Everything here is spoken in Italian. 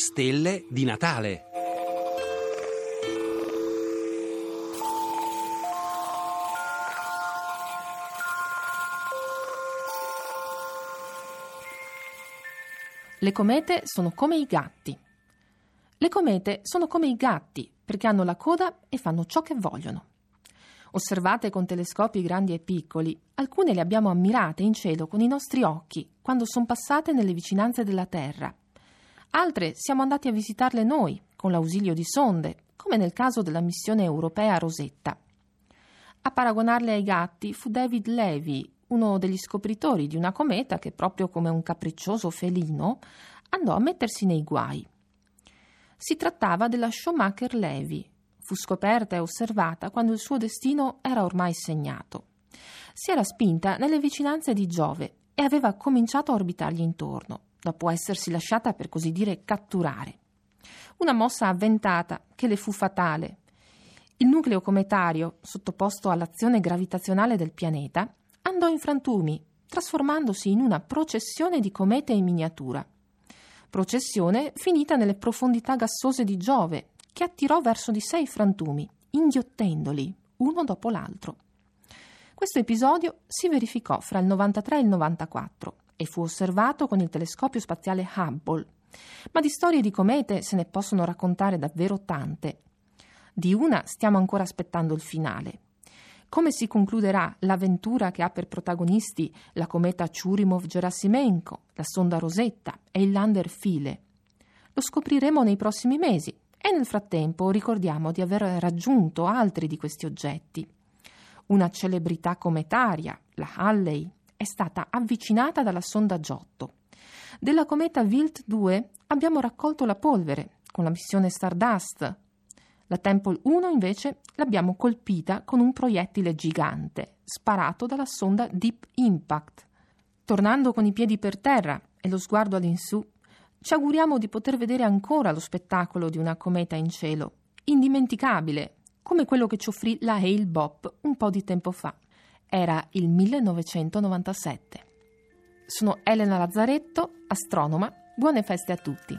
stelle di Natale. Le comete sono come i gatti. Le comete sono come i gatti perché hanno la coda e fanno ciò che vogliono. Osservate con telescopi grandi e piccoli, alcune le abbiamo ammirate in cielo con i nostri occhi quando sono passate nelle vicinanze della Terra. Altre siamo andati a visitarle noi con l'ausilio di sonde, come nel caso della missione europea Rosetta. A paragonarle ai gatti fu David Levy, uno degli scopritori di una cometa che, proprio come un capriccioso felino, andò a mettersi nei guai. Si trattava della Schumacher-Levy. Fu scoperta e osservata quando il suo destino era ormai segnato. Si era spinta nelle vicinanze di Giove e aveva cominciato a orbitargli intorno, dopo essersi lasciata per così dire catturare. Una mossa avventata che le fu fatale. Il nucleo cometario, sottoposto all'azione gravitazionale del pianeta, andò in frantumi, trasformandosi in una processione di comete in miniatura. Processione finita nelle profondità gassose di Giove, che attirò verso di sé i frantumi, inghiottendoli, uno dopo l'altro. Questo episodio si verificò fra il 93 e il 94 e fu osservato con il telescopio spaziale Hubble. Ma di storie di comete se ne possono raccontare davvero tante. Di una stiamo ancora aspettando il finale. Come si concluderà l'avventura che ha per protagonisti la cometa Churimov-Gerasimenko, la sonda Rosetta e il lander File? Lo scopriremo nei prossimi mesi e nel frattempo ricordiamo di aver raggiunto altri di questi oggetti. Una celebrità cometaria, la Halley, è stata avvicinata dalla sonda Giotto. Della cometa Wild 2 abbiamo raccolto la polvere con la missione Stardust, la Temple 1 invece l'abbiamo colpita con un proiettile gigante, sparato dalla sonda Deep Impact. Tornando con i piedi per terra e lo sguardo all'insù, ci auguriamo di poter vedere ancora lo spettacolo di una cometa in cielo, indimenticabile, come quello che ci offrì la Hale Bopp un po' di tempo fa. Era il 1997. Sono Elena Lazzaretto, astronoma. Buone feste a tutti.